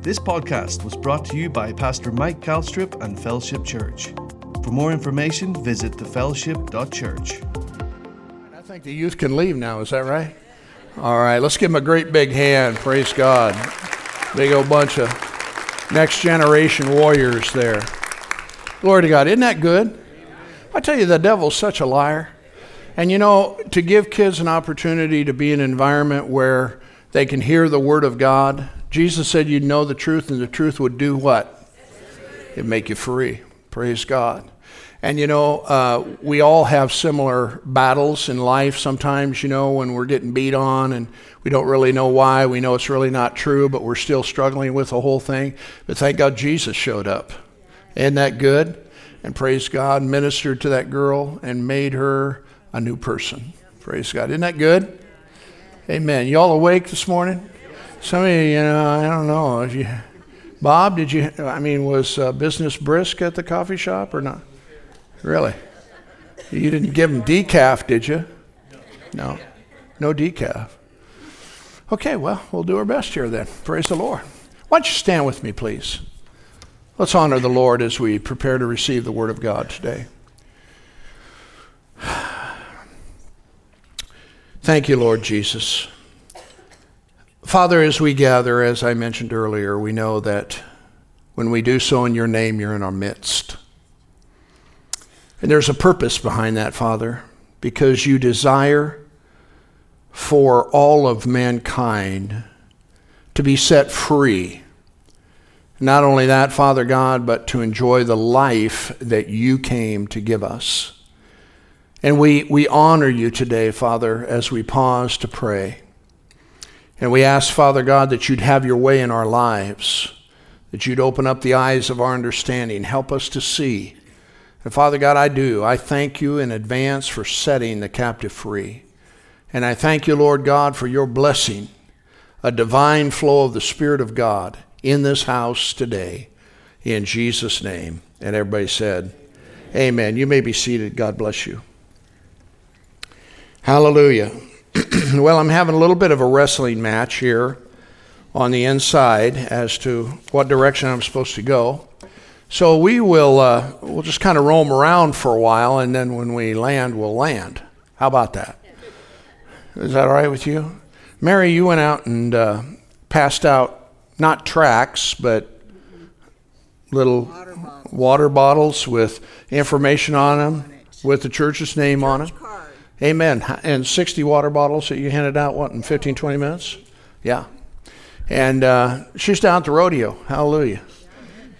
This podcast was brought to you by Pastor Mike Calstrip and Fellowship Church. For more information, visit thefellowship.church. I think the youth can leave now, is that right? All right, let's give them a great big hand. Praise God. Big old bunch of next generation warriors there. Glory to God. Isn't that good? I tell you, the devil's such a liar. And you know, to give kids an opportunity to be in an environment where they can hear the word of God, Jesus said you'd know the truth, and the truth would do what? It'd make you free. Praise God. And you know, uh, we all have similar battles in life sometimes, you know, when we're getting beat on and we don't really know why. We know it's really not true, but we're still struggling with the whole thing. But thank God Jesus showed up. Isn't that good? And praise God, ministered to that girl and made her a new person. Praise God. Isn't that good? Amen. You all awake this morning? Some of you, you know, I don't know. You, Bob, did you, I mean, was uh, business brisk at the coffee shop or not? Really? You didn't give them decaf, did you? No. No decaf. Okay, well, we'll do our best here then. Praise the Lord. Why don't you stand with me, please? Let's honor the Lord as we prepare to receive the Word of God today. Thank you, Lord Jesus. Father, as we gather, as I mentioned earlier, we know that when we do so in your name, you're in our midst. And there's a purpose behind that, Father, because you desire for all of mankind to be set free. Not only that, Father God, but to enjoy the life that you came to give us. And we, we honor you today, Father, as we pause to pray. And we ask, Father God, that you'd have your way in our lives, that you'd open up the eyes of our understanding, help us to see and Father God, I do. I thank you in advance for setting the captive free. And I thank you, Lord God, for your blessing, a divine flow of the Spirit of God in this house today. In Jesus' name. And everybody said, Amen. You may be seated. God bless you. Hallelujah. well, I'm having a little bit of a wrestling match here on the inside as to what direction I'm supposed to go. So we will uh, we'll just kind of roam around for a while, and then when we land, we'll land. How about that? Is that all right with you? Mary, you went out and uh, passed out not tracks, but little water bottles. water bottles with information on them, with the church's name on it. Amen. And 60 water bottles that you handed out, what, in 15, 20 minutes? Yeah. And uh, she's down at the rodeo. Hallelujah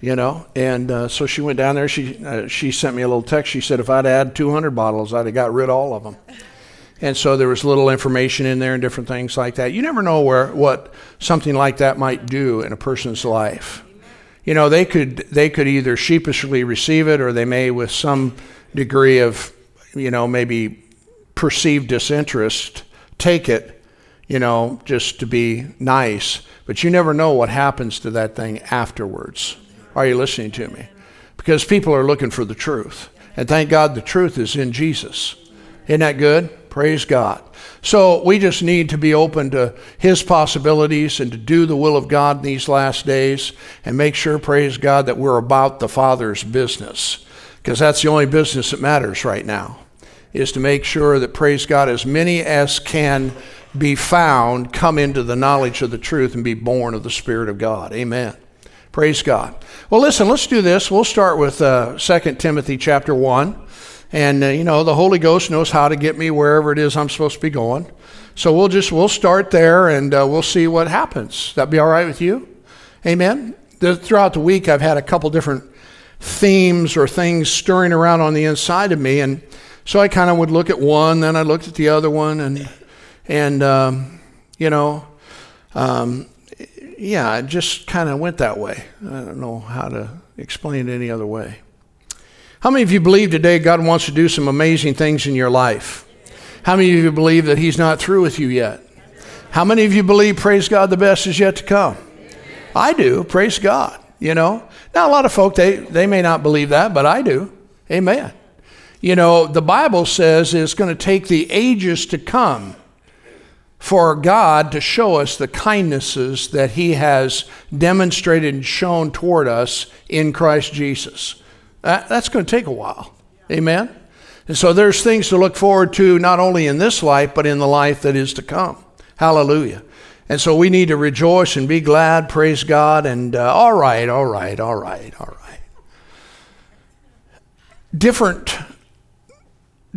you know. And uh, so she went down there. She uh, she sent me a little text. She said if I'd had 200 bottles, I'd have got rid of all of them. And so there was little information in there and different things like that. You never know where what something like that might do in a person's life. You know, they could they could either sheepishly receive it or they may, with some degree of, you know, maybe perceived disinterest, take it. You know, just to be nice. But you never know what happens to that thing afterwards. Are you listening to me? Because people are looking for the truth. And thank God the truth is in Jesus. Isn't that good? Praise God. So we just need to be open to His possibilities and to do the will of God in these last days and make sure, praise God, that we're about the Father's business. Because that's the only business that matters right now, is to make sure that, praise God, as many as can be found come into the knowledge of the truth and be born of the Spirit of God. Amen. Praise God. Well, listen, let's do this. We'll start with uh, 2 Timothy chapter 1. And, uh, you know, the Holy Ghost knows how to get me wherever it is I'm supposed to be going. So we'll just, we'll start there and uh, we'll see what happens. That be all right with you? Amen? The, throughout the week, I've had a couple different themes or things stirring around on the inside of me. And so I kind of would look at one, then I looked at the other one. And, and um, you know, um, yeah, it just kind of went that way. I don't know how to explain it any other way. How many of you believe today God wants to do some amazing things in your life? How many of you believe that He's not through with you yet? How many of you believe, praise God, the best is yet to come? I do, praise God. You know, now a lot of folk they they may not believe that, but I do. Amen. You know, the Bible says it's going to take the ages to come for God to show us the kindnesses that He has demonstrated and shown toward us in Christ Jesus. That, that's going to take a while. Amen? And so there's things to look forward to not only in this life, but in the life that is to come. Hallelujah. And so we need to rejoice and be glad, praise God, and uh, all right, all right, all right, all right. Different,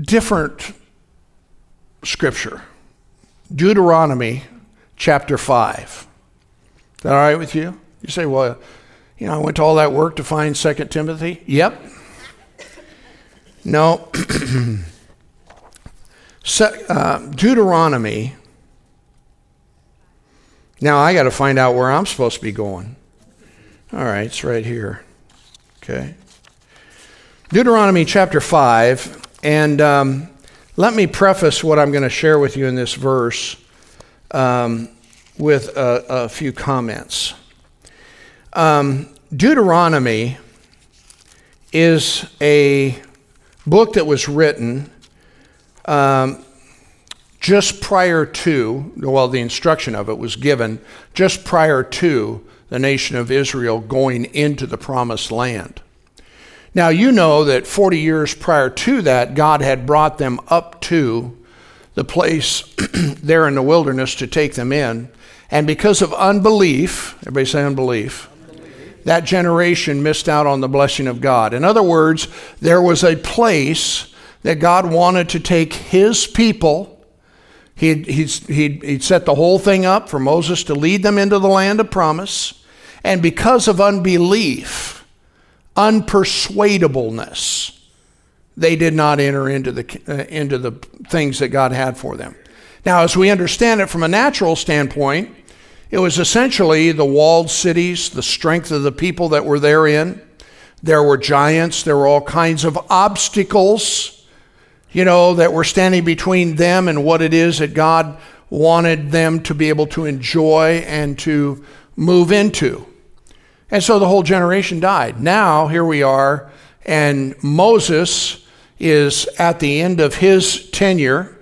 different scripture. Deuteronomy chapter 5. Is that all right with you? You say, well, you know, I went to all that work to find 2 Timothy. Yep. No. uh, Deuteronomy. Now I got to find out where I'm supposed to be going. All right, it's right here. Okay. Deuteronomy chapter 5. And um, let me preface what I'm going to share with you in this verse um, with a, a, few comments. Um, Deuteronomy is a book that was written um, just prior to, well, the instruction of it was given just prior to the nation of Israel going into the promised land. Now, you know that 40 years prior to that, God had brought them up to the place there in the wilderness to take them in. And because of unbelief, everybody say unbelief, unbelief, that generation missed out on the blessing of God. In other words, there was a place that God wanted to take his people. He'd, he'd, he'd, he'd set the whole thing up for Moses to lead them into the land of promise. And because of unbelief, unpersuadableness, they did not enter into the, uh, into the things that God had for them. Now, as we understand it from a natural standpoint, it was essentially the walled cities, the strength of the people that were therein. There were giants, there were all kinds of obstacles, you know, that were standing between them and what it is that God wanted them to be able to enjoy and to move into. And so the whole generation died. Now, here we are, and Moses is at the end of his tenure.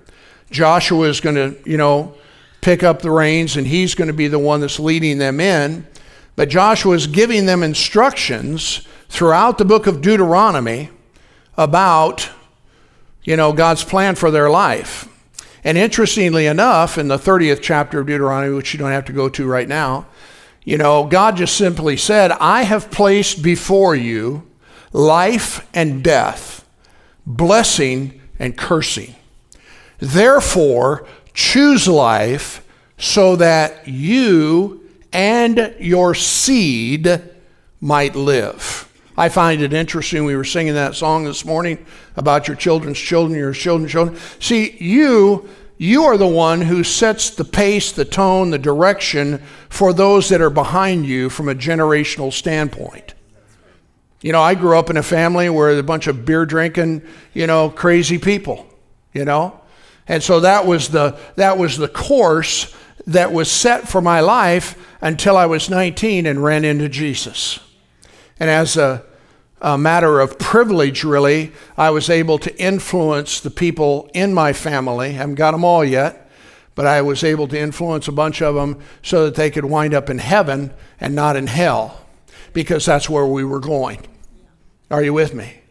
Joshua is going to, you know, pick up the reins, and he's going to be the one that's leading them in. But Joshua is giving them instructions throughout the book of Deuteronomy about, you know, God's plan for their life. And interestingly enough, in the 30th chapter of Deuteronomy, which you don't have to go to right now, you know, God just simply said, I have placed before you life and death, blessing and cursing. Therefore, choose life so that you and your seed might live. I find it interesting. We were singing that song this morning about your children's children, your children's children. See, you you are the one who sets the pace, the tone, the direction for those that are behind you from a generational standpoint. You know, I grew up in a family where a bunch of beer drinking, you know, crazy people, you know? And so that was the that was the course that was set for my life until I was 19 and ran into Jesus. And as a a matter of privilege, really, I was able to influence the people in my family. I haven't got them all yet, but I was able to influence a bunch of them so that they could wind up in heaven and not in hell, because that's where we were going. Are you with me?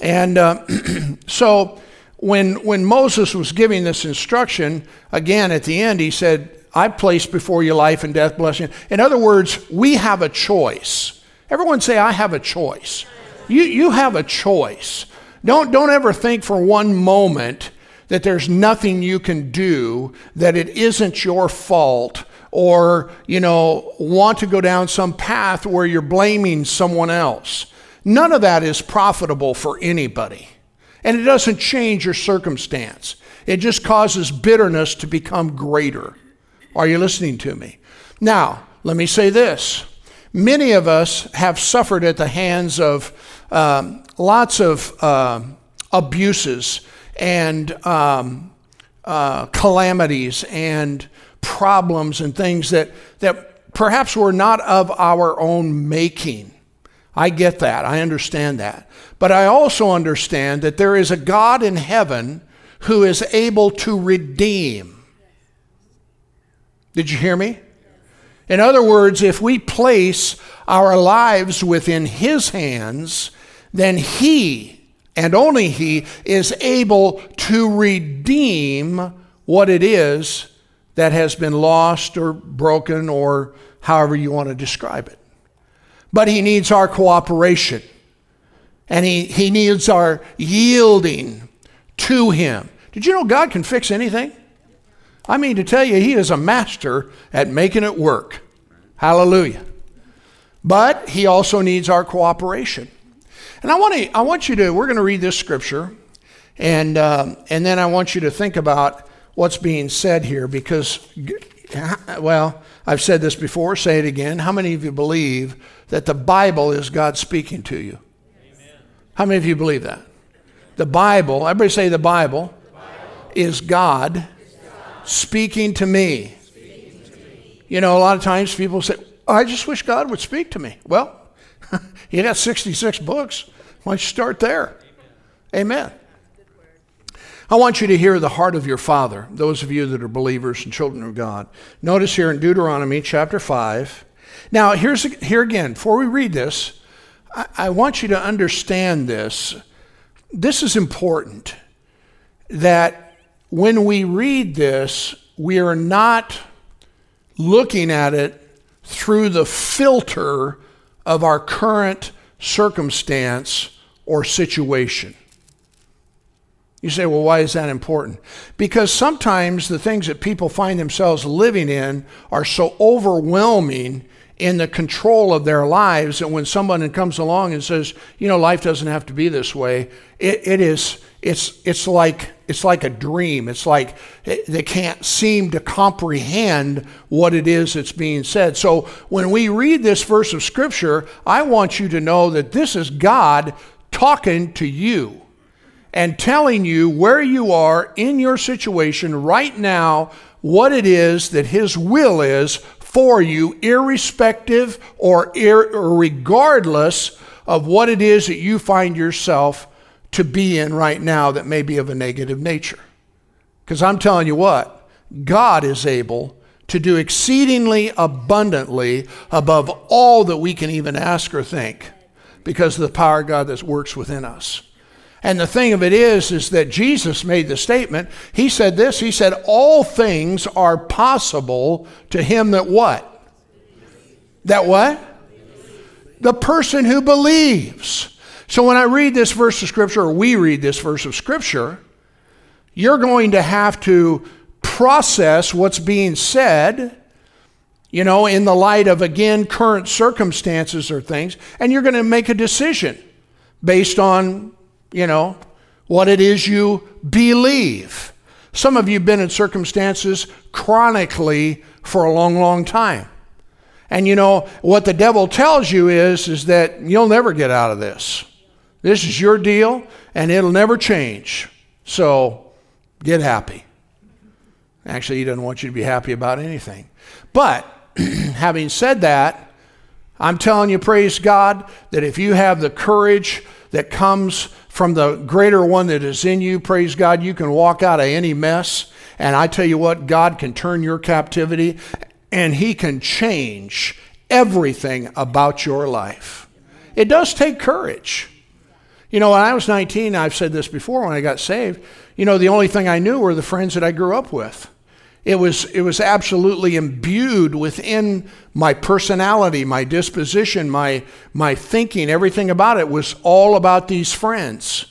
And uh, so when, when Moses was giving this instruction, again at the end, he said, I place before you life and death, blessing. In other words, we have a choice. Everyone say, I have a choice. You, you have a choice. Don't, don't ever think for one moment that there's nothing you can do, that it isn't your fault, or, you know, want to go down some path where you're blaming someone else. None of that is profitable for anybody. And it doesn't change your circumstance. It just causes bitterness to become greater. Are you listening to me? Now, let me say this Many of us have suffered at the hands of um, lots of uh, abuses and um, uh, calamities and problems and things that, that perhaps were not of our own making. I get that. I understand that. But I also understand that there is a God in heaven who is able to redeem. Did you hear me? In other words, if we place our lives within His hands, then He and only He is able to redeem what it is that has been lost or broken or however you want to describe it. But He needs our cooperation and He, he needs our yielding to Him. Did you know God can fix anything? I mean, to tell you, He is a master at making it work. Hallelujah. But He also needs our cooperation. And I want, to, I want you to, we're going to read this scripture, and, um, and then I want you to think about what's being said here because, well, I've said this before, say it again. How many of you believe that the Bible is God speaking to you? Amen. How many of you believe that? The Bible, everybody say the Bible, the Bible. Is, God is God speaking to me. You know, a lot of times people say, I just wish God would speak to me. Well, you got 66 books. Why don't you start there? Amen. Amen. I want you to hear the heart of your Father, those of you that are believers and children of God. Notice here in Deuteronomy chapter 5. Now, here's, here again, before we read this, I, I want you to understand this. This is important that when we read this, we are not looking at it through the filter of our current circumstance or situation. You say, well, why is that important? Because sometimes the things that people find themselves living in are so overwhelming in the control of their lives And when someone comes along and says, you know, life doesn't have to be this way, it, it is, it's, it's like, it's like a dream. It's like eh, they can't seem to comprehend what it is that's being said. So when we read this verse of scripture, I want you to know that this is God talking to you and telling you where you are in your situation right now, what it is that His will is for you, irrespective or, ir- regardless of what it is that you find yourself to be in right now that may be of a negative nature. Because I'm telling you what, God is able to do exceedingly abundantly above all that we can even ask or think because of the power of God that works within us. And the thing of it is, is that Jesus made the statement. He said this, he said, all things are possible to him that what? That what? The person who believes. So when I read this verse of scripture, or we read this verse of scripture, you're going to have to process what's being said, you know, in the light of, again, current circumstances or things, and you're going to make a decision based on you know, what it is you believe. Some of you have been in circumstances chronically for a long, long time. And you know, what the devil tells you is, is that you'll never get out of this. This is your deal and it'll never change. So get happy. Actually, he doesn't want you to be happy about anything. But having said that, I'm telling you, praise God, that if you have the courage that comes from the greater one that is in you, praise God, you can walk out of any mess. And I tell you what, God can turn your captivity and He can change everything about your life. It does take courage. You know, when I was 19, I've said this before when I got saved, you know, the only thing I knew were the friends that I grew up with. It was, it was absolutely imbued within my personality, my disposition, my, my thinking, everything about it was all about these friends.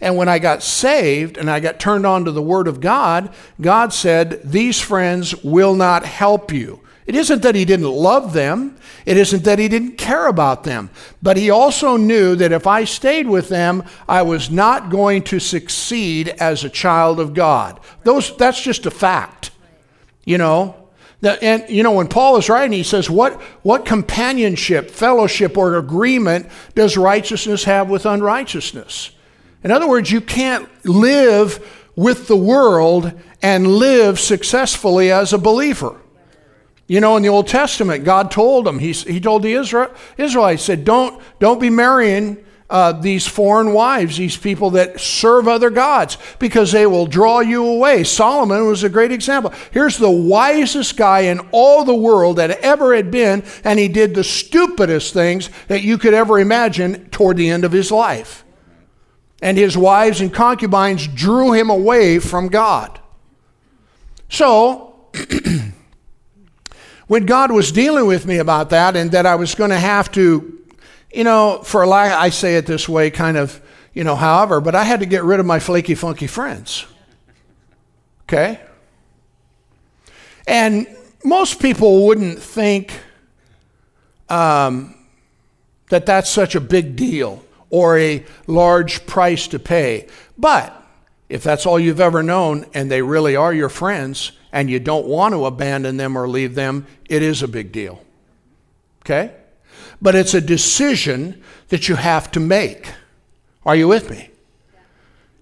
And when I got saved and I got turned on to the Word of God, God said, These friends will not help you. It isn't that He didn't love them, it isn't that He didn't care about them, but He also knew that if I stayed with them, I was not going to succeed as a child of God. Those, that's just a fact. You know, and you know when Paul is writing, he says, "What what companionship, fellowship, or agreement does righteousness have with unrighteousness?" In other words, you can't live with the world and live successfully as a believer. You know, in the Old Testament, God told them, He, he told the Israel, Israelites, said, don't, don't be marrying uh, these foreign wives, these people that serve other gods, because they will draw you away. Solomon was a great example. Here's the wisest guy in all the world that ever had been, and he did the stupidest things that you could ever imagine toward the end of his life. And his wives and concubines drew him away from God. So, when God was dealing with me about that and that I was going to have to you know, for a lie, I say it this way, kind of, you know, however, but I had to get rid of my flaky, funky friends. Okay? And most people wouldn't think um, that that's such a big deal or a large price to pay. But if that's all you've ever known and they really are your friends and you don't want to abandon them or leave them, it is a big deal. Okay? But it's a decision that you have to make. Are you with me?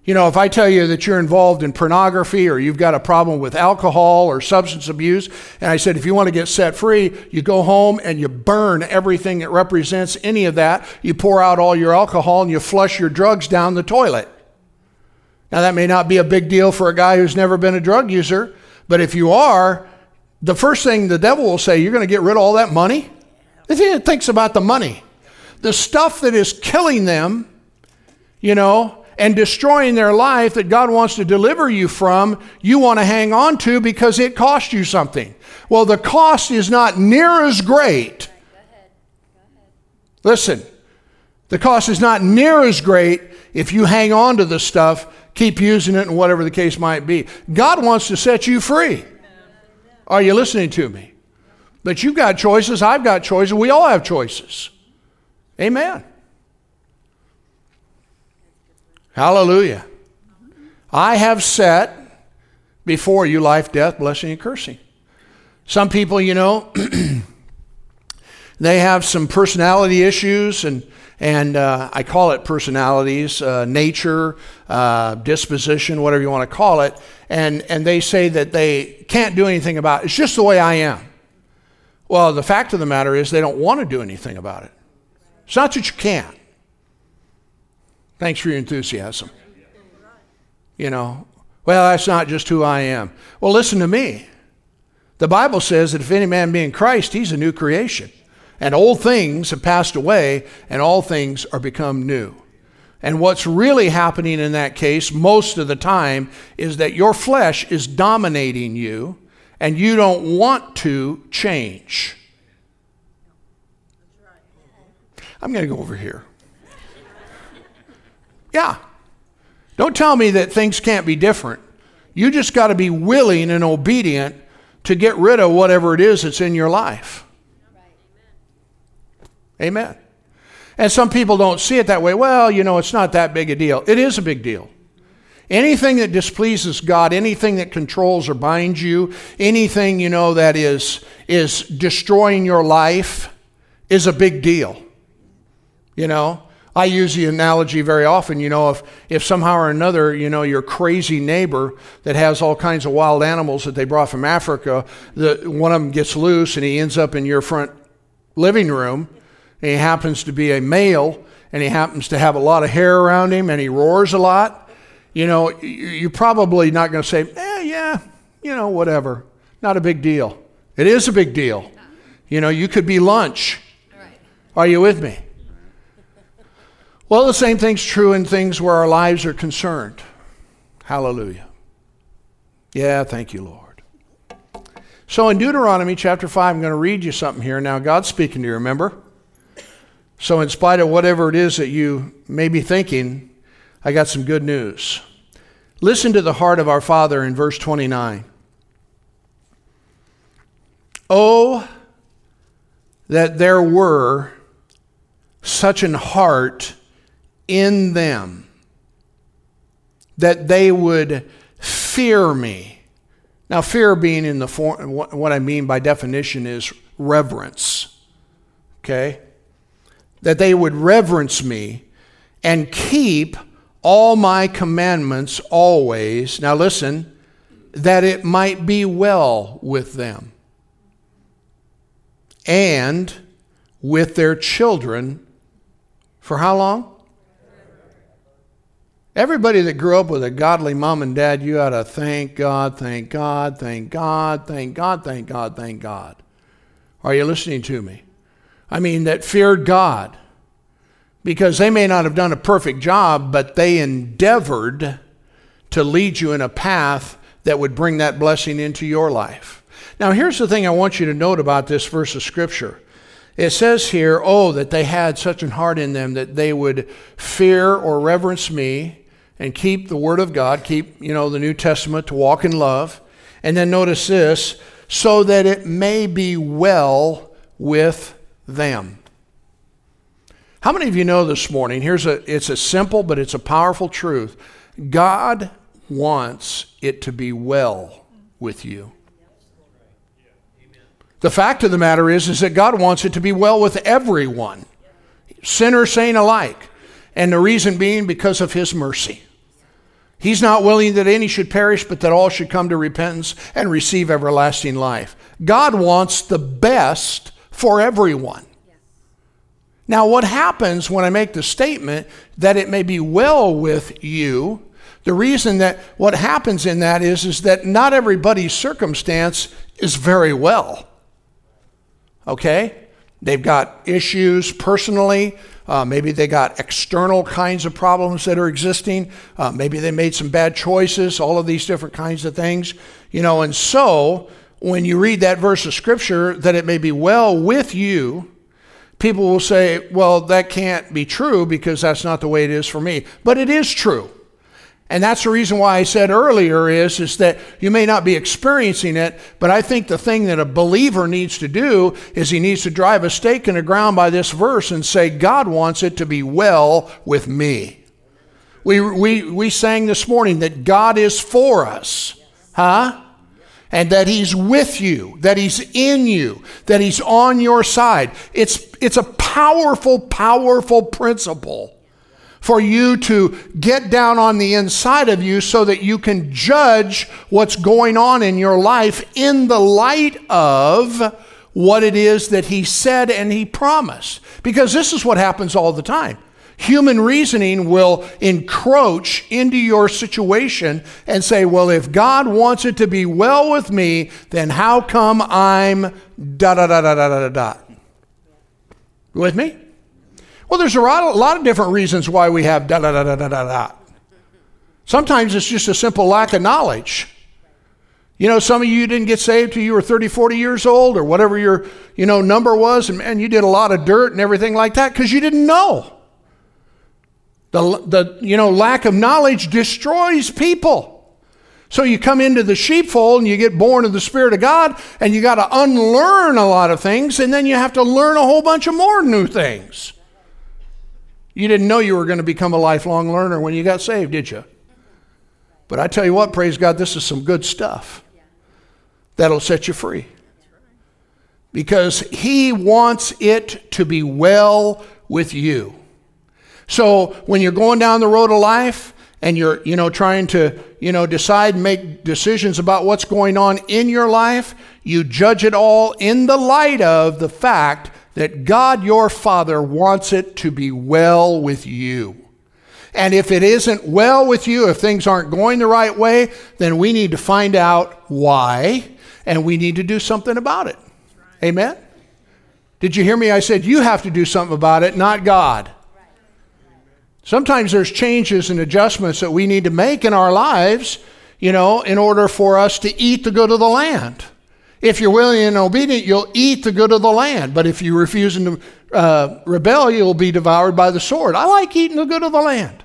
You know, if I tell you that you're involved in pornography or you've got a problem with alcohol or substance abuse, and I said, if you want to get set free, you go home and you burn everything that represents any of that. You pour out all your alcohol and you flush your drugs down the toilet. Now, that may not be a big deal for a guy who's never been a drug user, but if you are, the first thing the devil will say, you're going to get rid of all that money? It thinks about the money. The stuff that is killing them, you know, and destroying their life that God wants to deliver you from, you want to hang on to because it cost you something. Well, the cost is not near as great. Listen, the cost is not near as great if you hang on to the stuff, keep using it, and whatever the case might be. God wants to set you free. Are you listening to me? But you've got choices, I've got choices, we all have choices. Amen. Hallelujah. I have set before you life, death, blessing, and cursing. Some people, you know, they have some personality issues, and, and uh, I call it personalities, uh, nature, uh, disposition, whatever you want to call it, and, and they say that they can't do anything about it. It's just the way I am. Well, the fact of the matter is they don't want to do anything about it. It's not that you can't. Thanks for your enthusiasm. You know, well, that's not just who I am. Well, listen to me. The Bible says that if any man be in Christ, he's a new creation. And old things have passed away, and all things are become new. And what's really happening in that case most of the time is that your flesh is dominating you and you don't want to change. I'm going to go over here. Yeah. Don't tell me that things can't be different. You just got to be willing and obedient to get rid of whatever it is that's in your life. Amen. And some people don't see it that way. Well, you know, it's not that big a deal. It is a big deal. Anything that displeases God, anything that controls or binds you, anything you know that is is destroying your life is a big deal. You know, I use the analogy very often, you know, if if somehow or another, you know, your crazy neighbor that has all kinds of wild animals that they brought from Africa, the one of them gets loose and he ends up in your front living room, and he happens to be a male and he happens to have a lot of hair around him and he roars a lot you know, you're probably not going to say, eh, yeah, you know, whatever. Not a big deal. It is a big deal. You know, you could be lunch. Are you with me? Well, the same thing's true in things where our lives are concerned. Hallelujah. Yeah, thank you, Lord. So in Deuteronomy chapter 5, I'm going to read you something here. Now, God's speaking to you, remember? So, in spite of whatever it is that you may be thinking, I got some good news. Listen to the heart of our Father in verse 29. Oh, that there were such an heart in them that they would fear me. Now, fear being in the form, what I mean by definition is reverence. Okay? That they would reverence me and keep all my commandments always, now listen, that it might be well with them and with their children for how long? Everybody that grew up with a godly mom and dad, you ought to thank God, thank God, thank God, thank God, thank God, thank God. Are you listening to me? I mean, that feared God. Because they may not have done a perfect job, but they endeavored to lead you in a path that would bring that blessing into your life. Now, here's the thing I want you to note about this verse of Scripture. It says here, oh, that they had such an heart in them that they would fear or reverence me and keep the Word of God, keep, you know, the New Testament to walk in love. And then notice this, so that it may be well with them. How many of you know this morning? Here's a it's a simple but it's a powerful truth. God wants it to be well with you. The fact of the matter is is that God wants it to be well with everyone. Sinner saint alike. And the reason being because of his mercy. He's not willing that any should perish, but that all should come to repentance and receive everlasting life. God wants the best for everyone. Now, what happens when I make the statement that it may be well with you? The reason that what happens in that is, is that not everybody's circumstance is very well. Okay? They've got issues personally. Uh, maybe they got external kinds of problems that are existing. Uh, maybe they made some bad choices, all of these different kinds of things. You know, and so when you read that verse of scripture, that it may be well with you, people will say, well, that can't be true because that's not the way it is for me. But it is true. And that's the reason why I said earlier is, is that you may not be experiencing it, but I think the thing that a believer needs to do is he needs to drive a stake in the ground by this verse and say, God wants it to be well with me. We, we, we sang this morning that God is for us. Huh? And that he's with you, that he's in you, that he's on your side. It's, it's a powerful, powerful principle for you to get down on the inside of you so that you can judge what's going on in your life in the light of what it is that he said and he promised. Because this is what happens all the time. Human reasoning will encroach into your situation and say, well, if God wants it to be well with me, then how come I'm da da da da da da da? With me? Well, there's a lot, a lot of different reasons why we have da da da da da da da. Sometimes it's just a simple lack of knowledge. You know, some of you didn't get saved till you were 30, 40 years old or whatever your, you know, number was, and man, you did a lot of dirt and everything like that because you didn't know. The, the, you know, lack of knowledge destroys people. So you come into the sheepfold and you get born of the Spirit of God, and you got to unlearn a lot of things, and then you have to learn a whole bunch of more new things. You didn't know you were going to become a lifelong learner when you got saved, did you? But I tell you what, praise God, this is some good stuff that'll set you free. Because He wants it to be well with you. So when you're going down the road of life and you're, you know, trying to, you know, decide, make decisions about what's going on in your life, you judge it all in the light of the fact that God your Father wants it to be well with you. And if it isn't well with you, if things aren't going the right way, then we need to find out why and we need to do something about it. Amen? Did you hear me? I said you have to do something about it, not God. Sometimes there's changes and adjustments that we need to make in our lives, you know, in order for us to eat the good of the land. If you're willing and obedient, you'll eat the good of the land. But if you refuse and uh, rebel, you'll be devoured by the sword. I like eating the good of the land.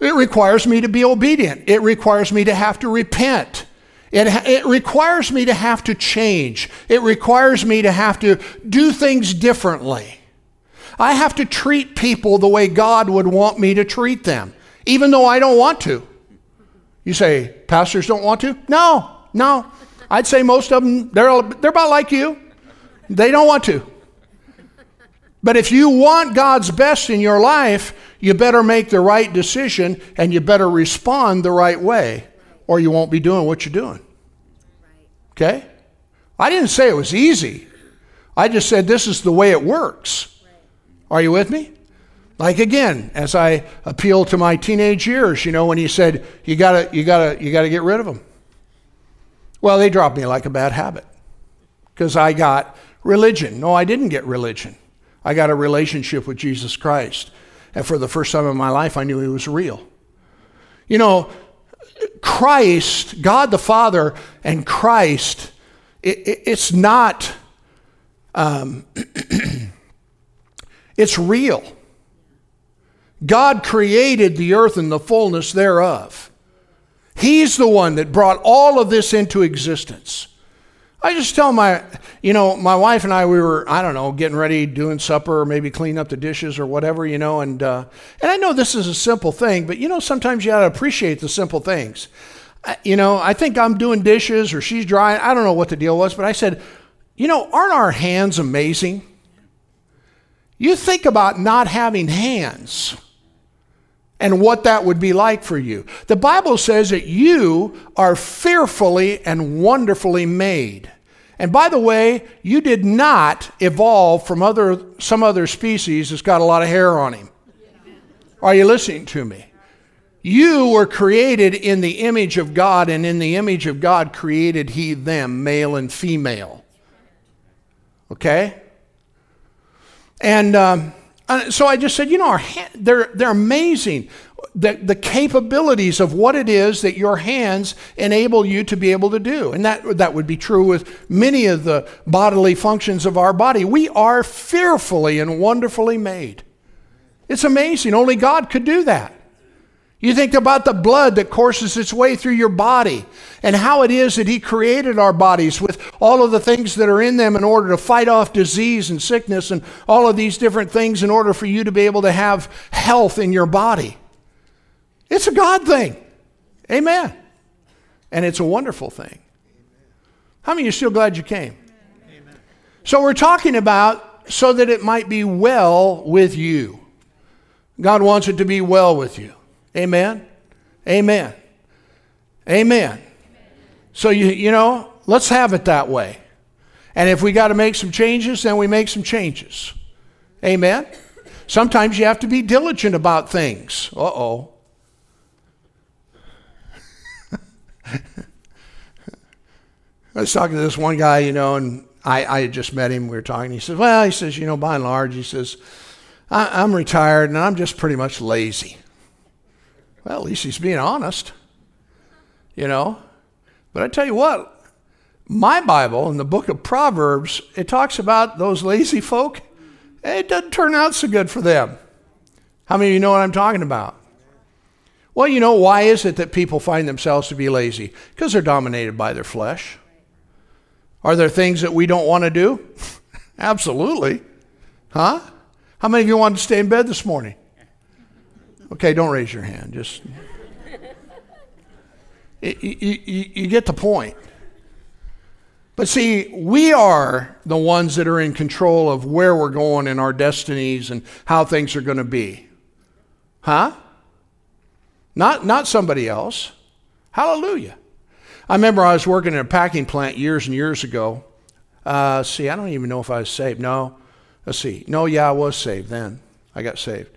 It requires me to be obedient. It requires me to have to repent. It, it requires me to have to change. It requires me to have to do things differently. I have to treat people the way God would want me to treat them, even though I don't want to. You say, pastors don't want to? No, no. I'd say most of them, they're, they're about like you. They don't want to. But if you want God's best in your life, you better make the right decision and you better respond the right way, or you won't be doing what you're doing. Okay? I didn't say it was easy. I just said this is the way it works. Are you with me? Like again, as I appeal to my teenage years, you know, when he said, you gotta, you gotta, you gotta get rid of them. Well, they dropped me like a bad habit because I got religion. No, I didn't get religion. I got a relationship with Jesus Christ. And for the first time in my life, I knew he was real. You know, Christ, God the Father, and Christ, it, it, it's not, um, it's real. God created the earth and the fullness thereof. He's the one that brought all of this into existence. I just tell my, you know, my wife and I, we were, I don't know, getting ready, doing supper, or maybe cleaning up the dishes or whatever, you know, and uh, and I know this is a simple thing, but you know, sometimes you got to appreciate the simple things. you know, I think I'm doing dishes or she's drying. I don't know what the deal was, but I said, you know, aren't our hands amazing? You think about not having hands and what that would be like for you. The Bible says that you are fearfully and wonderfully made. And by the way, you did not evolve from other, some other species that's got a lot of hair on him. Are you listening to me? You were created in the image of God, and in the image of God created He them, male and female. Okay? And um, uh, so I just said, you know, our hand, they're, they're amazing. The, the capabilities of what it is that your hands enable you to be able to do. And that, that would be true with many of the bodily functions of our body. We are fearfully and wonderfully made. It's amazing. Only God could do that. You think about the blood that courses its way through your body and how it is that He created our bodies with all of the things that are in them in order to fight off disease and sickness and all of these different things in order for you to be able to have health in your body. It's a God thing. Amen. And it's a wonderful thing. How many are still glad you came? Amen. So we're talking about so that it might be well with you. God wants it to be well with you. Amen? Amen. Amen. So, you, you know, let's have it that way. And if we got to make some changes, then we make some changes. Amen? Sometimes you have to be diligent about things. Uh oh. I was talking to this one guy, you know, and I, I had just met him. We were talking. He says, Well, he says, you know, by and large, he says, I'm retired and I'm just pretty much lazy. Well, at least he's being honest, you know. But I tell you what, my Bible in the book of Proverbs, it talks about those lazy folk. It doesn't turn out so good for them. How many of you know what I'm talking about? Well, you know, why is it that people find themselves to be lazy? Because they're dominated by their flesh. Are there things that we don't want to do? Absolutely. Huh? How many of you want to stay in bed this morning? Okay, don't raise your hand. Just you, you, you get the point. But see, we are the ones that are in control of where we're going and our destinies and how things are going to be. Huh? Not, not somebody else. Hallelujah. I remember I was working in a packing plant years and years ago. Uh, see, I don't even know if I was saved. No. Let's see. No, yeah, I was saved then. I got saved.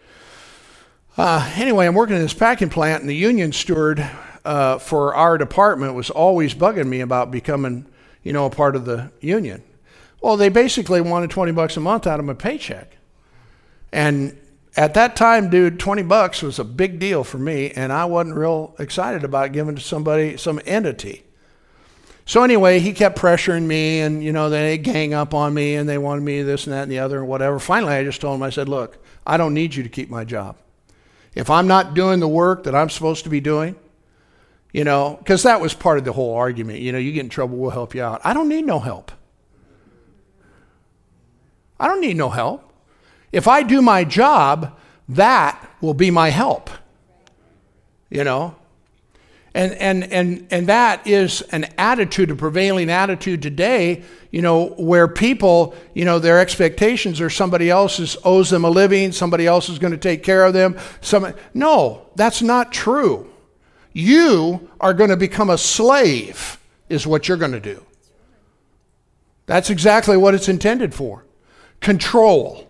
Uh, anyway, I'm working in this packing plant, and the union steward uh, for our department was always bugging me about becoming, you know, a part of the union. Well, they basically wanted 20 bucks a month out of my paycheck. And at that time, dude, 20 bucks was a big deal for me, and I wasn't real excited about giving to somebody, some entity. So anyway, he kept pressuring me, and you know, they gang up on me, and they wanted me this and that and the other and whatever. Finally, I just told him, I said, "Look, I don't need you to keep my job. If I'm not doing the work that I'm supposed to be doing, you know, because that was part of the whole argument. You know, you get in trouble, we'll help you out. I don't need no help. I don't need no help. If I do my job, that will be my help. You know? And, and, and, and that is an attitude, a prevailing attitude today, you know, where people, you know, their expectations are somebody else owes them a living, somebody else is going to take care of them. No, that's not true. You are going to become a slave, is what you're going to do. That's exactly what it's intended for control.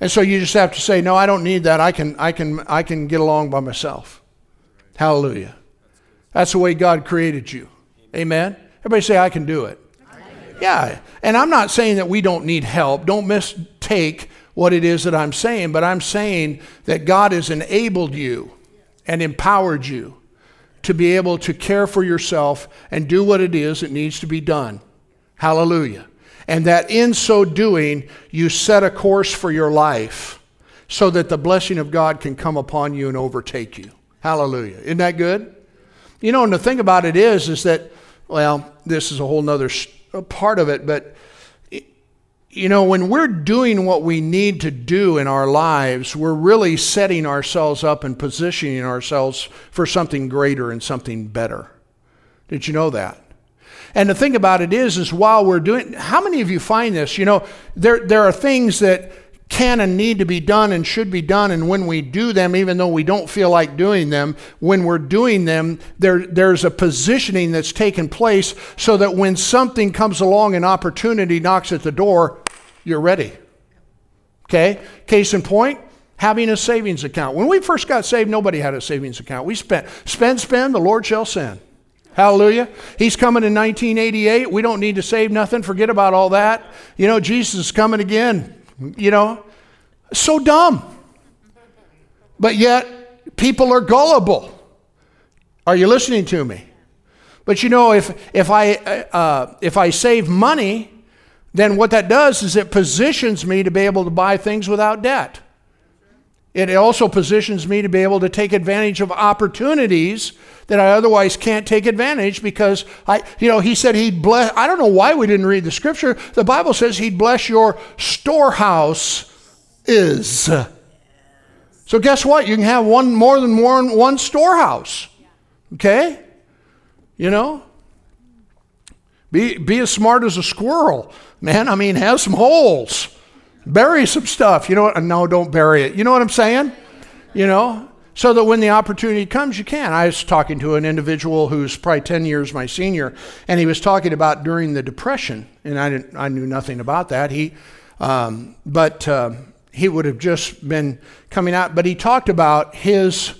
And so you just have to say, no, I don't need that. I can, I can, I can get along by myself. Hallelujah. That's the way God created you. Amen. Everybody say, I can do it. Yeah. And I'm not saying that we don't need help. Don't mistake what it is that I'm saying, but I'm saying that God has enabled you and empowered you to be able to care for yourself and do what it is that needs to be done. Hallelujah. And that in so doing, you set a course for your life so that the blessing of God can come upon you and overtake you. Hallelujah. Isn't that good? You know, and the thing about it is, is that, well, this is a whole nother part of it, but you know, when we're doing what we need to do in our lives, we're really setting ourselves up and positioning ourselves for something greater and something better. Did you know that? And the thing about it is, is while we're doing, how many of you find this? You know, there, there are things that can and need to be done and should be done. And when we do them, even though we don't feel like doing them, when we're doing them, there, there's a positioning that's taken place so that when something comes along, an opportunity knocks at the door, you're ready. Okay? Case in point, having a savings account. When we first got saved, nobody had a savings account. We spent, spend, spend, the Lord shall send. Hallelujah. He's coming in 1988. We don't need to save nothing. Forget about all that. You know, Jesus is coming again. You know, so dumb. But yet, people are gullible. Are you listening to me? But you know, if, if, I, uh, if I save money, then what that does is it positions me to be able to buy things without debt. It also positions me to be able to take advantage of opportunities that I otherwise can't take advantage because I, you know, he said he'd bless. I don't know why we didn't read the scripture. The Bible says he'd bless your storehouse is. So guess what? You can have one more than one, one storehouse. Okay? You know? Be, be as smart as a squirrel. Man, I mean, have some holes. Bury some stuff. You know what? No, don't bury it. You know what I'm saying? You know? so that when the opportunity comes, you can. I was talking to an individual who's probably 10 years my senior, and he was talking about during the Depression, and I, didn't, I knew nothing about that. He, um, but uh, he would have just been coming out, but he talked about his,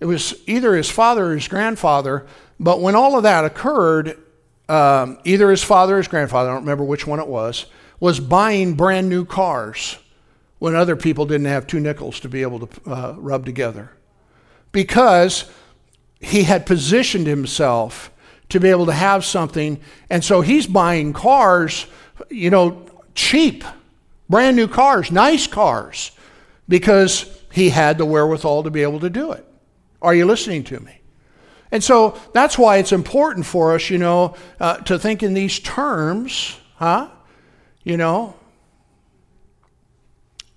it was either his father or his grandfather, but when all of that occurred, um, either his father or his grandfather, I don't remember which one it was, was buying brand new cars when other people didn't have two nickels to be able to uh, rub together because he had positioned himself to be able to have something. And so he's buying cars, you know, cheap, brand new cars, nice cars, because he had the wherewithal to be able to do it. Are you listening to me? And so that's why it's important for us, you know, uh, to think in these terms, huh? You know.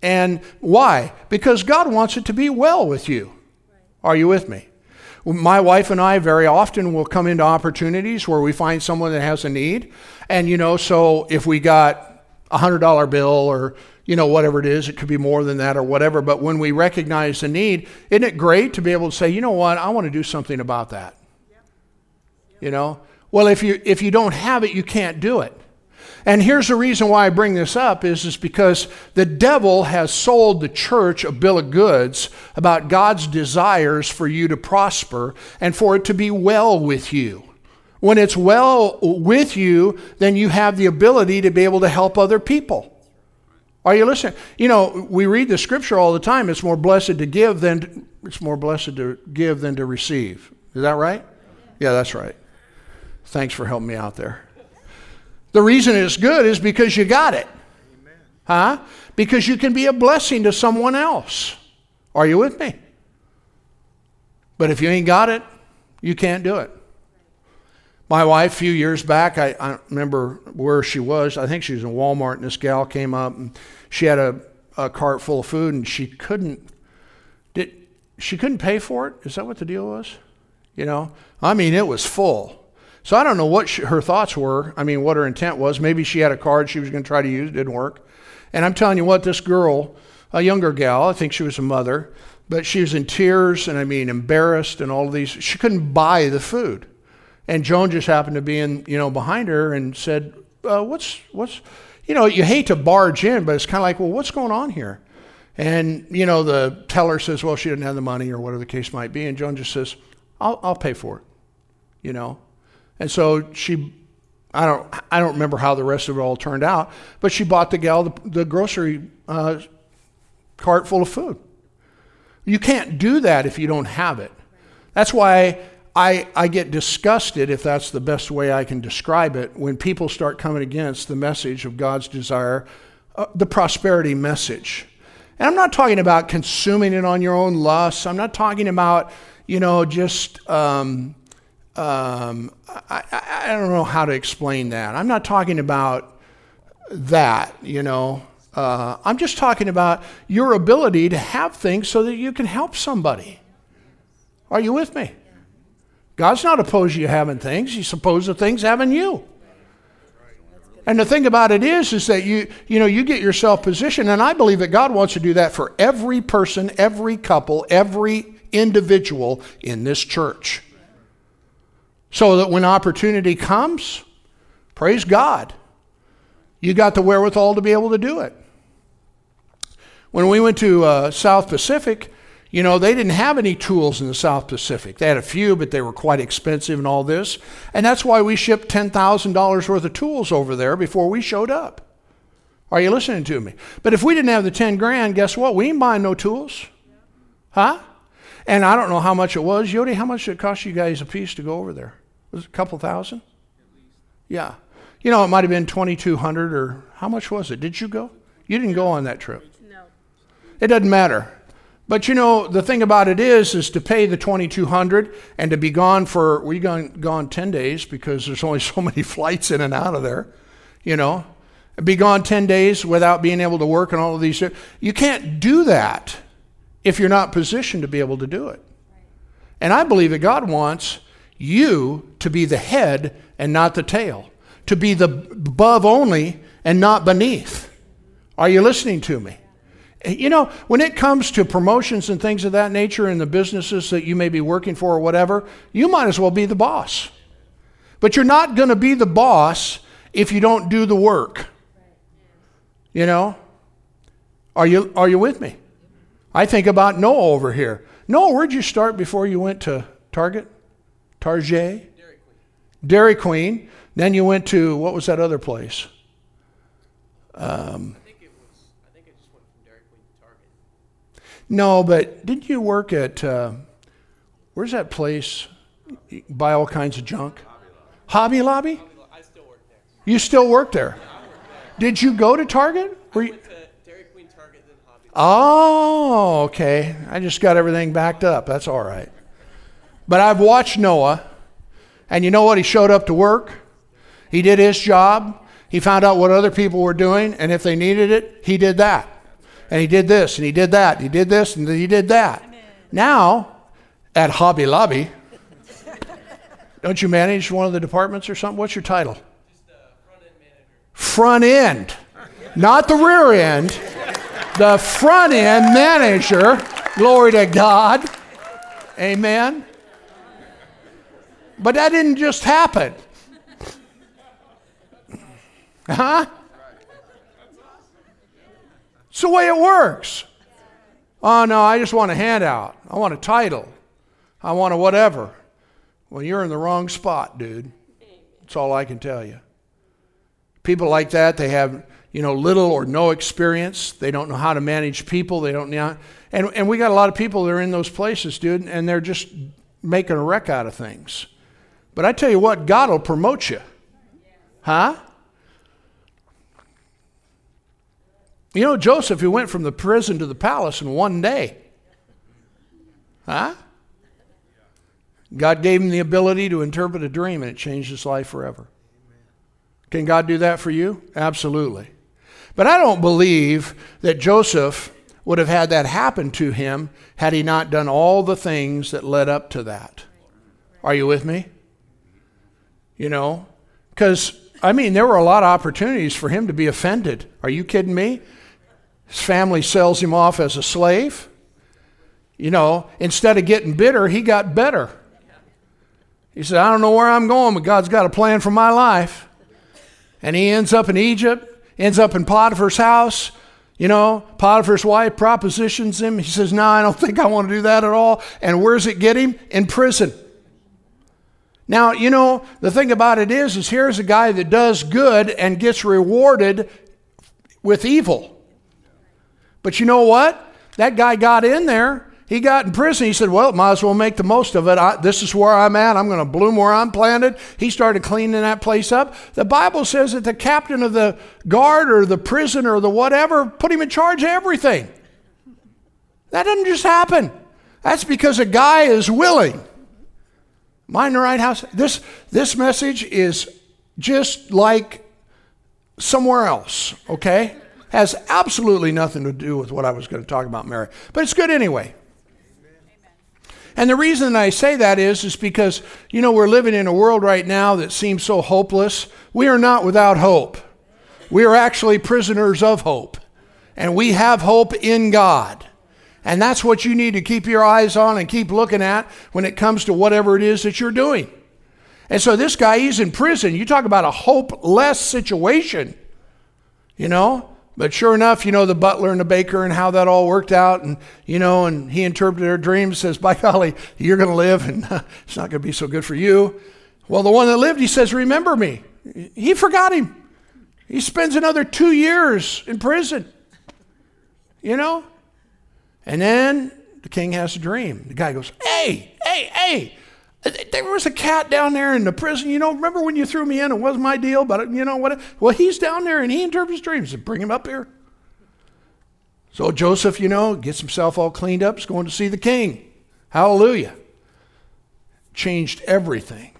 And why? Because God wants it to be well with you. Are you with me? My wife and I very often will come into opportunities where we find someone that has a need. And, you know, so if we got a $100 bill or, you know, whatever it is, it could be more than that or whatever. But when we recognize the need, isn't it great to be able to say, you know what, I want to do something about that? You know? Well, if you, if you don't have it, you can't do it. And here's the reason why I bring this up is, is because the devil has sold the church a bill of goods about God's desires for you to prosper and for it to be well with you. When it's well with you, then you have the ability to be able to help other people. Are you listening? You know, we read the scripture all the time. It's more blessed to give than it's more blessed to give than to receive. Is that right? Yeah, that's right. Thanks for helping me out there. The reason it's good is because you got it. Huh? Because you can be a blessing to someone else. Are you with me? But if you ain't got it, you can't do it. My wife, a few years back, I, I remember where she was. I think she was in Walmart, and this gal came up, and she had a, a cart full of food, and she couldn't did she couldn't pay for it. Is that what the deal was? You know, I mean, it was full. So I don't know what she, her thoughts were. I mean, what her intent was. Maybe she had a card she was going to try to use, didn't work. And I'm telling you what, this girl, a younger gal, I think she was a mother, but she was in tears and I mean embarrassed and all of these. She couldn't buy the food. And Joan just happened to be in, you know, behind her and said, uh, "What's what's, you know, you hate to barge in, but it's kind of like, well, what's going on here?" And, you know, the teller says, well, she didn't have the money or whatever the case might be. And Joan just says, I'll, I'll pay for it, you know. And so she, I don't, I don't remember how the rest of it all turned out, but she bought the gal the, the grocery uh, cart full of food. You can't do that if you don't have it. That's why I, I get disgusted, if that's the best way I can describe it, when people start coming against the message of God's desire, uh, the prosperity message. And I'm not talking about consuming it on your own lusts. I'm not talking about, you know, just, um, um, I, I, don't know how to explain that. I'm not talking about that, you know. Uh, I'm just talking about your ability to have things so that you can help somebody. Are you with me? God's not opposed to you having things. He's opposed to things having you. And the thing about it is, is that you, you know, you get yourself positioned, and I believe that God wants to do that for every person, every couple, every individual in this church. So that when opportunity comes, praise God, you got the wherewithal to be able to do it. When we went to uh, South Pacific, you know, they didn't have any tools in the South Pacific. They had a few, but they were quite expensive and all this. And that's why we shipped $10,000 worth of tools over there before we showed up. Are you listening to me? But if we didn't have the 10 grand, guess what? We ain't buying no tools. Huh? And I don't know how much it was. Yodi, how much did it cost you guys a piece to go over there? Was it a couple thousand? Yeah. You know, it might have been 2200 or how much was it? Did you go? You didn't go on that trip. No. It doesn't matter. But you know, the thing about it is, is to pay the 2200 and to be gone for, we gone, gone 10 days because there's only so many flights in and out of there, you know, be gone 10 days without being able to work and all of these. You can't do that if you're not positioned to be able to do it. And I believe that God wants you to be the head and not the tail, to be the above only and not beneath. Are you listening to me? You know, when it comes to promotions and things of that nature in the businesses that you may be working for or whatever, you might as well be the boss. But you're not going to be the boss if you don't do the work. You know? Are you, are you with me? I think about Noah over here. Noah, where'd you start before you went to Target? Target? Dairy Queen. Dairy Queen. Then you went to, what was that other place? Um, I think it was I think I just went from Dairy Queen to Target. No, but didn't you work at, uh, where's that place? You buy all kinds of junk? Hobby Lobby? Hobby Lobby? I still work there. You still work there? Yeah, work there. Did you go to Target? Were you? Dairy Queen, Target, then Hobby Lobby. Oh, okay. I just got everything backed up. That's all right. But I've watched Noah, and you know what? He showed up to work. He did his job. He found out what other people were doing, and if they needed it, he did that and he did this, and he did that, he did this, and he did that. Amen. Now, at Hobby Lobby, don't you manage one of the departments or something? What's your title? front end manager. Front end. Not the rear end. The front end manager. Glory to God. Amen. But that didn't just happen. Huh? It's the way it works. Oh, no, I just want a handout. I want a title. I want a whatever. Well, you're in the wrong spot, dude. That's all I can tell you. People like that, they have, you know, little or no experience. They don't know how to manage people. They don't know. And, and we got a lot of people that are in those places, dude, and they're just making a wreck out of things. But I tell you what, God will promote you. Huh? You know, Joseph, he went from the prison to the palace in one day. Huh? God gave him the ability to interpret a dream, and it changed his life forever. Can God do that for you? Absolutely. But I don't believe that Joseph would have had that happen to him had he not done all the things that led up to that. Are you with me? You know, because, I mean, there were a lot of opportunities for him to be offended. Are you kidding me? His family sells him off as a slave. You know, instead of getting bitter, he got better. He said, I don't know where I'm going, but God's got a plan for my life. And he ends up in Egypt, ends up in Potiphar's house. You know, Potiphar's wife propositions him. He says, No, I don't think I want to do that at all. And where's it get him? In prison. Now, you know, the thing about it is, is here's a guy that does good and gets rewarded with evil. But you know what? That guy got in there he got in prison. He said, Well, might as well make the most of it. I, this is where I'm at. I'm going to bloom where I'm planted. He started cleaning that place up. The Bible says that the captain of the guard or the prison or the whatever put him in charge of everything. That doesn't just happen. That's because a guy is willing. Mind the right house. This, this message is just like somewhere else, okay? Has absolutely nothing to do with what I was going to talk about, Mary. But it's good anyway. And the reason I say that is, is because, you know, we're living in a world right now that seems so hopeless. We are not without hope. We are actually prisoners of hope. And we have hope in God. And that's what you need to keep your eyes on and keep looking at when it comes to whatever it is that you're doing. And so this guy, he's in prison. You talk about a hopeless situation, you know? But sure enough, you know, the butler and the baker and how that all worked out. And, you know, and he interpreted their dreams, says, by golly, you're going to live and it's not going to be so good for you. Well, the one that lived, he says, remember me. He forgot him. He spends another two years in prison, you know? And then the king has a dream. The guy goes, hey, hey, hey, there was a cat down there in the prison. You know, remember when you threw me in? It wasn't my deal, but you know what? Well, he's down there and he interprets dreams. Bring him up here. So Joseph, you know, gets himself all cleaned up, is going to see the king. Hallelujah. Changed everything.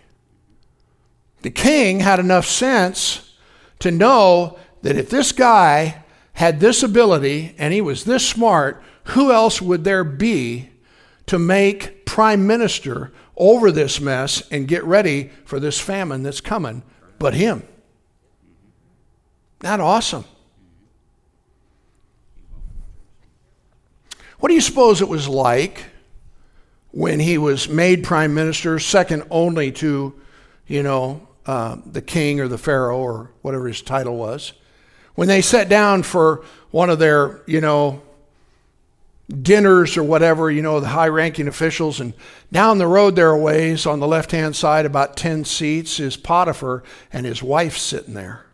The king had enough sense to know that if this guy had this ability and he was this smart, who else would there be to make prime minister over this mess and get ready for this famine that's coming but him. Not awesome. What do you suppose it was like when he was made prime minister, second only to, you know, uh, the king or the pharaoh or whatever his title was? When they sat down for one of their, you know, dinners or whatever, you know, the high ranking officials. And down the road there are ways, on the left hand side, about 10 seats, is Potiphar and his wife sitting there.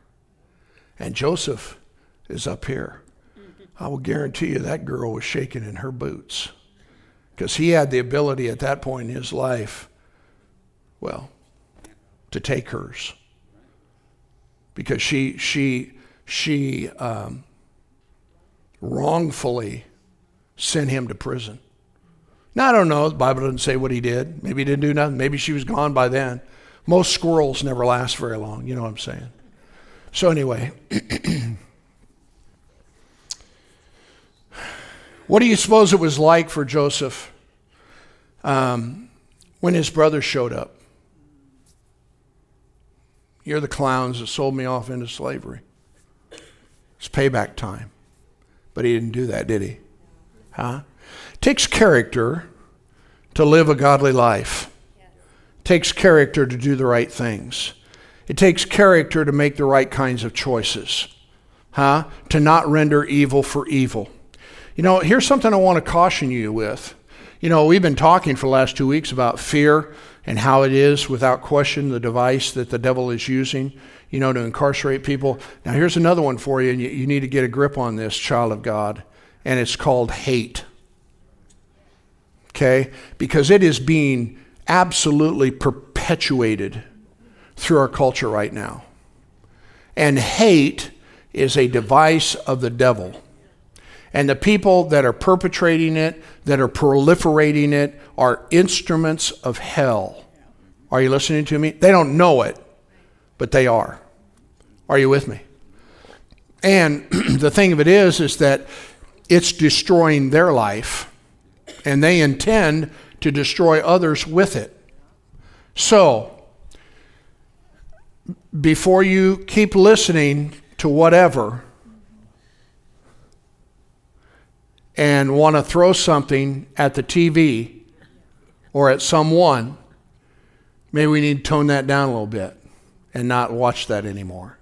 And Joseph is up here. I will guarantee you that girl was shaking in her boots because he had the ability at that point in his life, well, to take hers. Because she, she, she um, wrongfully sent him to prison. Now, I don't know. The Bible doesn't say what he did. Maybe he didn't do nothing. Maybe she was gone by then. Most squirrels never last very long. You know what I'm saying? So, anyway, what do you suppose it was like for Joseph um, when his brothers showed up? You're the clowns that sold me off into slavery. It's payback time. But he didn't do that, did he? Huh? Takes character to live a godly life. Takes character to do the right things. It takes character to make the right kinds of choices. Huh? To not render evil for evil. You know, here's something I want to caution you with. You know, we've been talking for the last two weeks about fear and how it is, without question, the device that the devil is using, you know, to incarcerate people. Now, here's another one for you, and you, you need to get a grip on this, child of God and it's called hate. Okay? Because it is being absolutely perpetuated through our culture right now. And hate is a device of the devil. And the people that are perpetrating it, that are proliferating it, are instruments of hell. Are you listening to me? They don't know it, but they are. Are you with me? And the thing of it is, is that it's destroying their life, and they intend to destroy others with it. So, before you keep listening to whatever and want to throw something at the TV or at someone, maybe we need to tone that down a little bit and not watch that anymore.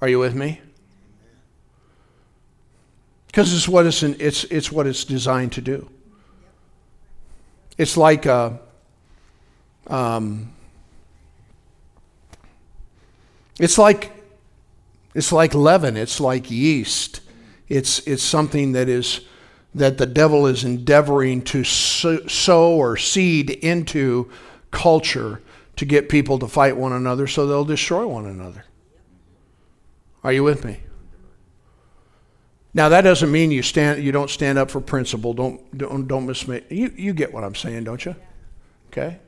Are you with me? Because it's what it's, it's, it's what it's designed to do. It's like a, um, it's like it's like leaven. It's like yeast. It's it's something that is that the devil is endeavoring to sow or seed into culture to get people to fight one another so they'll destroy one another. Are you with me? Now that doesn't mean you stand you don't stand up for principle. Don't don't don't mismake. You you get what I'm saying, don't you? Okay?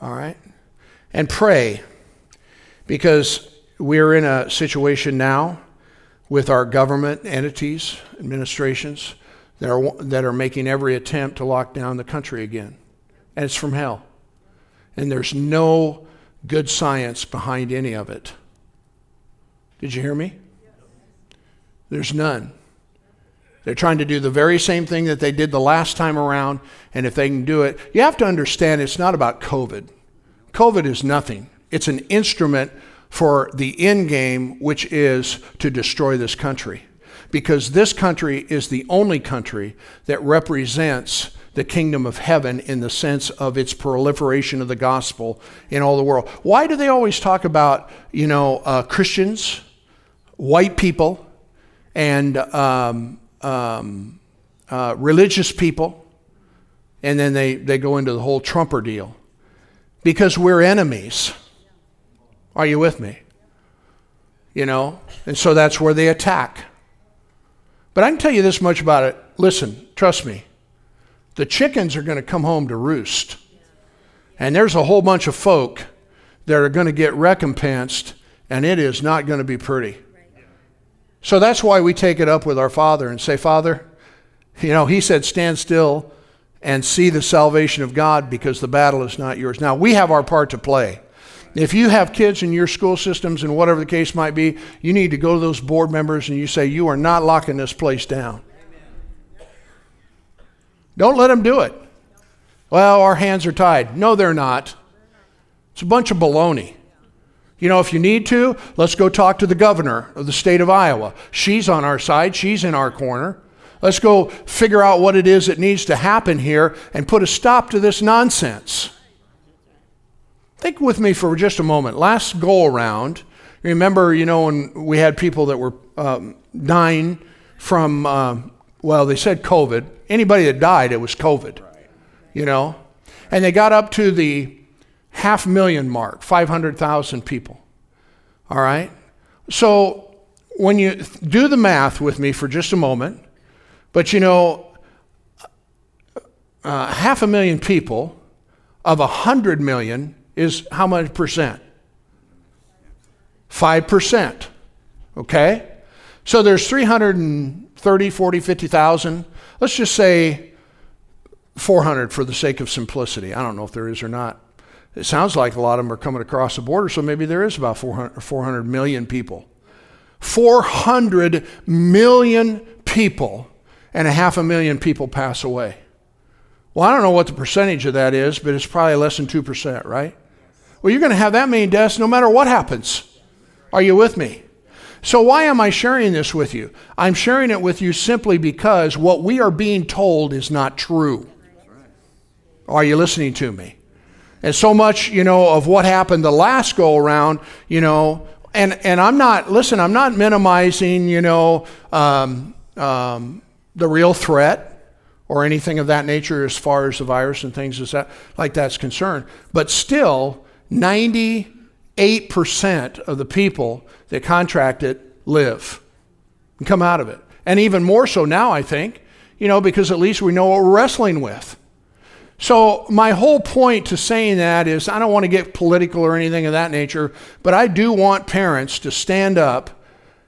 All right? And pray because we're in a situation now with our government entities, administrations that are that are making every attempt to lock down the country again. And it's from hell. And there's no good science behind any of it. Did you hear me? There's none. They're trying to do the very same thing that they did the last time around, and if they can do it, you have to understand it's not about COVID. COVID is nothing, it's an instrument for the end game, which is to destroy this country. Because this country is the only country that represents the kingdom of heaven in the sense of its proliferation of the gospel in all the world. Why do they always talk about, you know, uh, Christians, white people, and um, um, uh, religious people, and then they, they go into the whole Trumper deal. Because we're enemies. Are you with me? You know? And so that's where they attack. But I can tell you this much about it. Listen, trust me. The chickens are going to come home to roost. And there's a whole bunch of folk that are going to get recompensed, and it is not going to be pretty. So that's why we take it up with our Father and say, Father, you know, He said, stand still and see the salvation of God because the battle is not yours. Now, we have our part to play. If you have kids in your school systems and whatever the case might be, you need to go to those board members and you say, You are not locking this place down. Don't let them do it. Well, our hands are tied. No, they're not. It's a bunch of baloney. You know, if you need to, let's go talk to the governor of the state of Iowa. She's on our side, she's in our corner. Let's go figure out what it is that needs to happen here and put a stop to this nonsense. Think with me for just a moment. Last go around, remember, you know, when we had people that were um, dying from, uh, well, they said COVID. Anybody that died, it was COVID, you know? And they got up to the half million mark, 500,000 people. All right? So when you do the math with me for just a moment, but you know, uh, half a million people of a hundred million is how much percent? 5%. Okay? So there's 330, 40, 50,000. Let's just say 400 for the sake of simplicity. I don't know if there is or not. It sounds like a lot of them are coming across the border, so maybe there is about 400, 400 million people. 400 million people, and a half a million people pass away. Well, I don't know what the percentage of that is, but it's probably less than 2%, right? Well, you're going to have that many deaths no matter what happens. Are you with me? So, why am I sharing this with you? I'm sharing it with you simply because what we are being told is not true. Are you listening to me? And so much, you know, of what happened the last go around, you know, and, and I'm not, listen, I'm not minimizing, you know, um, um, the real threat or anything of that nature as far as the virus and things as that, like that's concerned. But still, 98% of the people that contract it live and come out of it. And even more so now, I think, you know, because at least we know what we're wrestling with. So, my whole point to saying that is I don't want to get political or anything of that nature, but I do want parents to stand up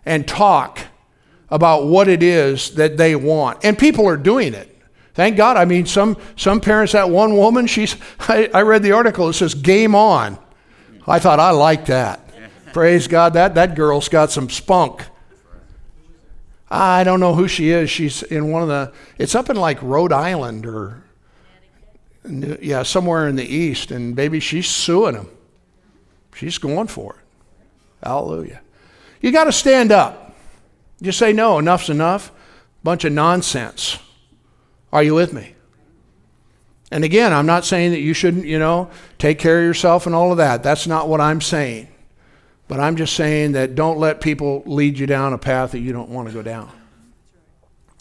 and talk about what it is that they want. And people are doing it. Thank God. I mean, some, some parents, that one woman, she's, I, I read the article, it says game on. I thought, I like that. Praise God, that, that girl's got some spunk. I don't know who she is. She's in one of the, it's up in like Rhode Island or yeah, somewhere in the east, and baby, she's suing him. She's going for it. Hallelujah. You got to stand up. You say, no, enough's enough. Bunch of nonsense. Are you with me? And again, I'm not saying that you shouldn't, you know, take care of yourself and all of that. That's not what I'm saying. But I'm just saying that don't let people lead you down a path that you don't want to go down.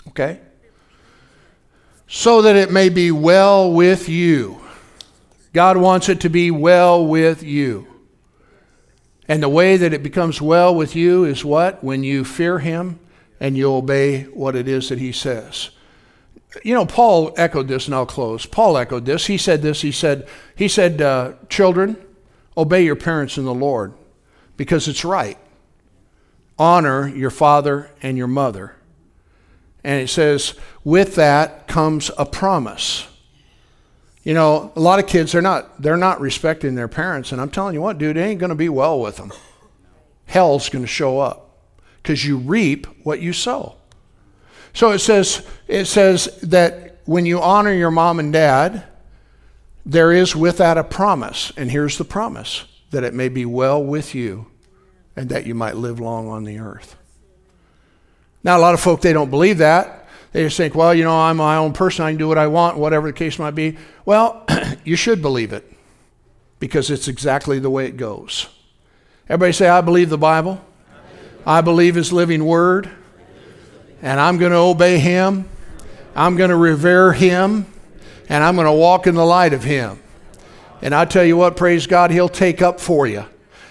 Okay? So that it may be well with you. God wants it to be well with you. And the way that it becomes well with you is what? When you fear Him and you obey what it is that He says. You know, Paul echoed this, and I'll close. Paul echoed this. He said this. He said, he said, uh, children, obey your parents in the Lord because it's right. Honor your father and your mother. And it says, with that comes a promise. You know, a lot of kids they're not they're not respecting their parents, and I'm telling you what, dude, it ain't to be well with them. Hell's to show up because you reap what you sow. So it says it says that when you honor your mom and dad, there is with that a promise, and here's the promise: that it may be well with you, and that you might live long on the earth. Now, a lot of folk they don't believe that. They just think, well, you know, I'm my own person. I can do what I want, whatever the case might be. Well, you should believe it because it's exactly the way it goes. Everybody say, I believe the Bible. I believe His living word. And I'm going to obey Him. I'm going to revere Him. And I'm going to walk in the light of Him. And I tell you what, praise God, He'll take up for you.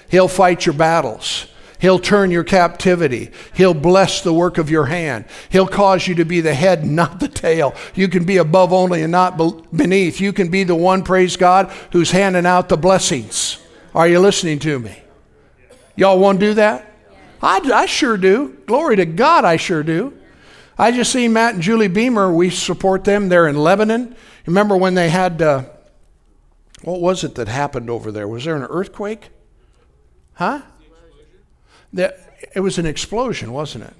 He'll fight your battles. He'll turn your captivity. He'll bless the work of your hand. He'll cause you to be the head, not the tail. You can be above only and not beneath. You can be the one, praise God, who's handing out the blessings. Are you listening to me? Y'all want to do that? I, I sure do. Glory to God, I sure do. I just see Matt and Julie Beamer. We support them. They're in Lebanon. Remember when they had, uh, what was it that happened over there? Was there an earthquake? Huh? That it was an explosion, wasn't it?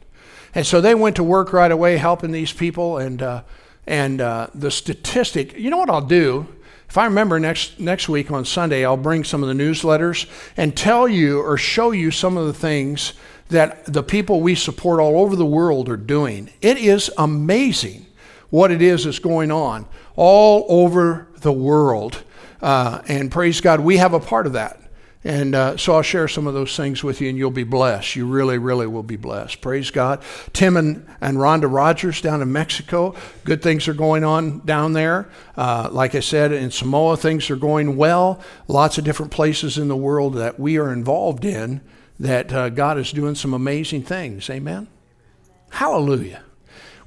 And so they went to work right away helping these people. And, uh, and uh, the statistic, you know what I'll do? If I remember next, next week on Sunday, I'll bring some of the newsletters and tell you or show you some of the things that the people we support all over the world are doing. It is amazing what it is that's going on all over the world. Uh, and praise God, we have a part of that. And uh, so I'll share some of those things with you, and you'll be blessed. You really, really will be blessed. Praise God. Tim and, and Rhonda Rogers down in Mexico, good things are going on down there. Uh, like I said, in Samoa, things are going well. Lots of different places in the world that we are involved in that uh, God is doing some amazing things. Amen? Hallelujah.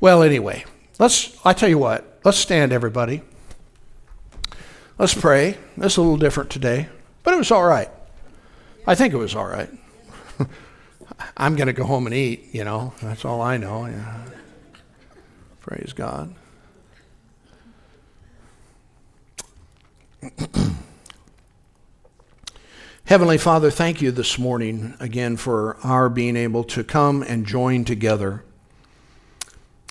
Well, anyway, let's, I tell you what, let's stand, everybody. Let's pray. It's a little different today, but it was all right. I think it was all right. I'm going to go home and eat, you know. That's all I know. Yeah. Praise God. Heavenly Father, thank you this morning again for our being able to come and join together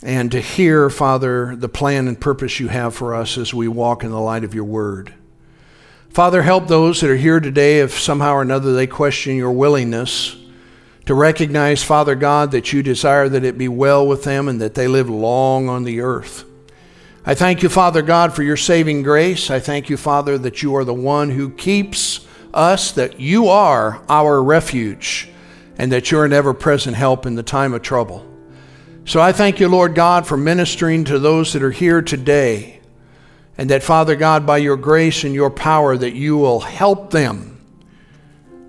and to hear, Father, the plan and purpose you have for us as we walk in the light of your word. Father, help those that are here today if somehow or another they question your willingness to recognize, Father God, that you desire that it be well with them and that they live long on the earth. I thank you, Father God, for your saving grace. I thank you, Father, that you are the one who keeps us, that you are our refuge, and that you're an ever present help in the time of trouble. So I thank you, Lord God, for ministering to those that are here today. And that, Father God, by your grace and your power, that you will help them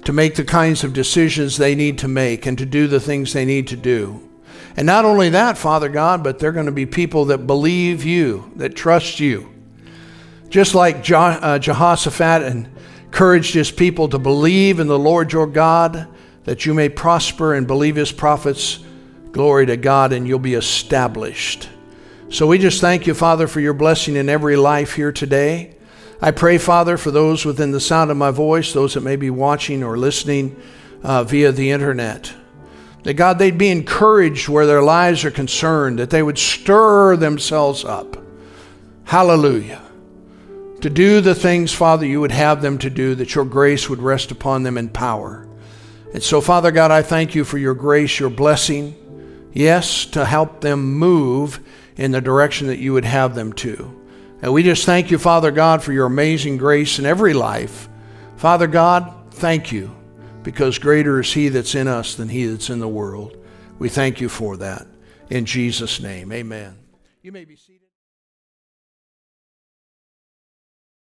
to make the kinds of decisions they need to make and to do the things they need to do. And not only that, Father God, but they're going to be people that believe you, that trust you. Just like uh, Jehoshaphat encouraged his people to believe in the Lord your God, that you may prosper and believe his prophets. Glory to God, and you'll be established. So we just thank you, Father, for your blessing in every life here today. I pray, Father, for those within the sound of my voice, those that may be watching or listening uh, via the internet, that God, they'd be encouraged where their lives are concerned, that they would stir themselves up. Hallelujah. To do the things, Father, you would have them to do, that your grace would rest upon them in power. And so, Father God, I thank you for your grace, your blessing. Yes, to help them move in the direction that you would have them to. And we just thank you, Father God, for your amazing grace in every life. Father God, thank you because greater is He that's in us than He that's in the world. We thank you for that. In Jesus' name, amen. You may be seated.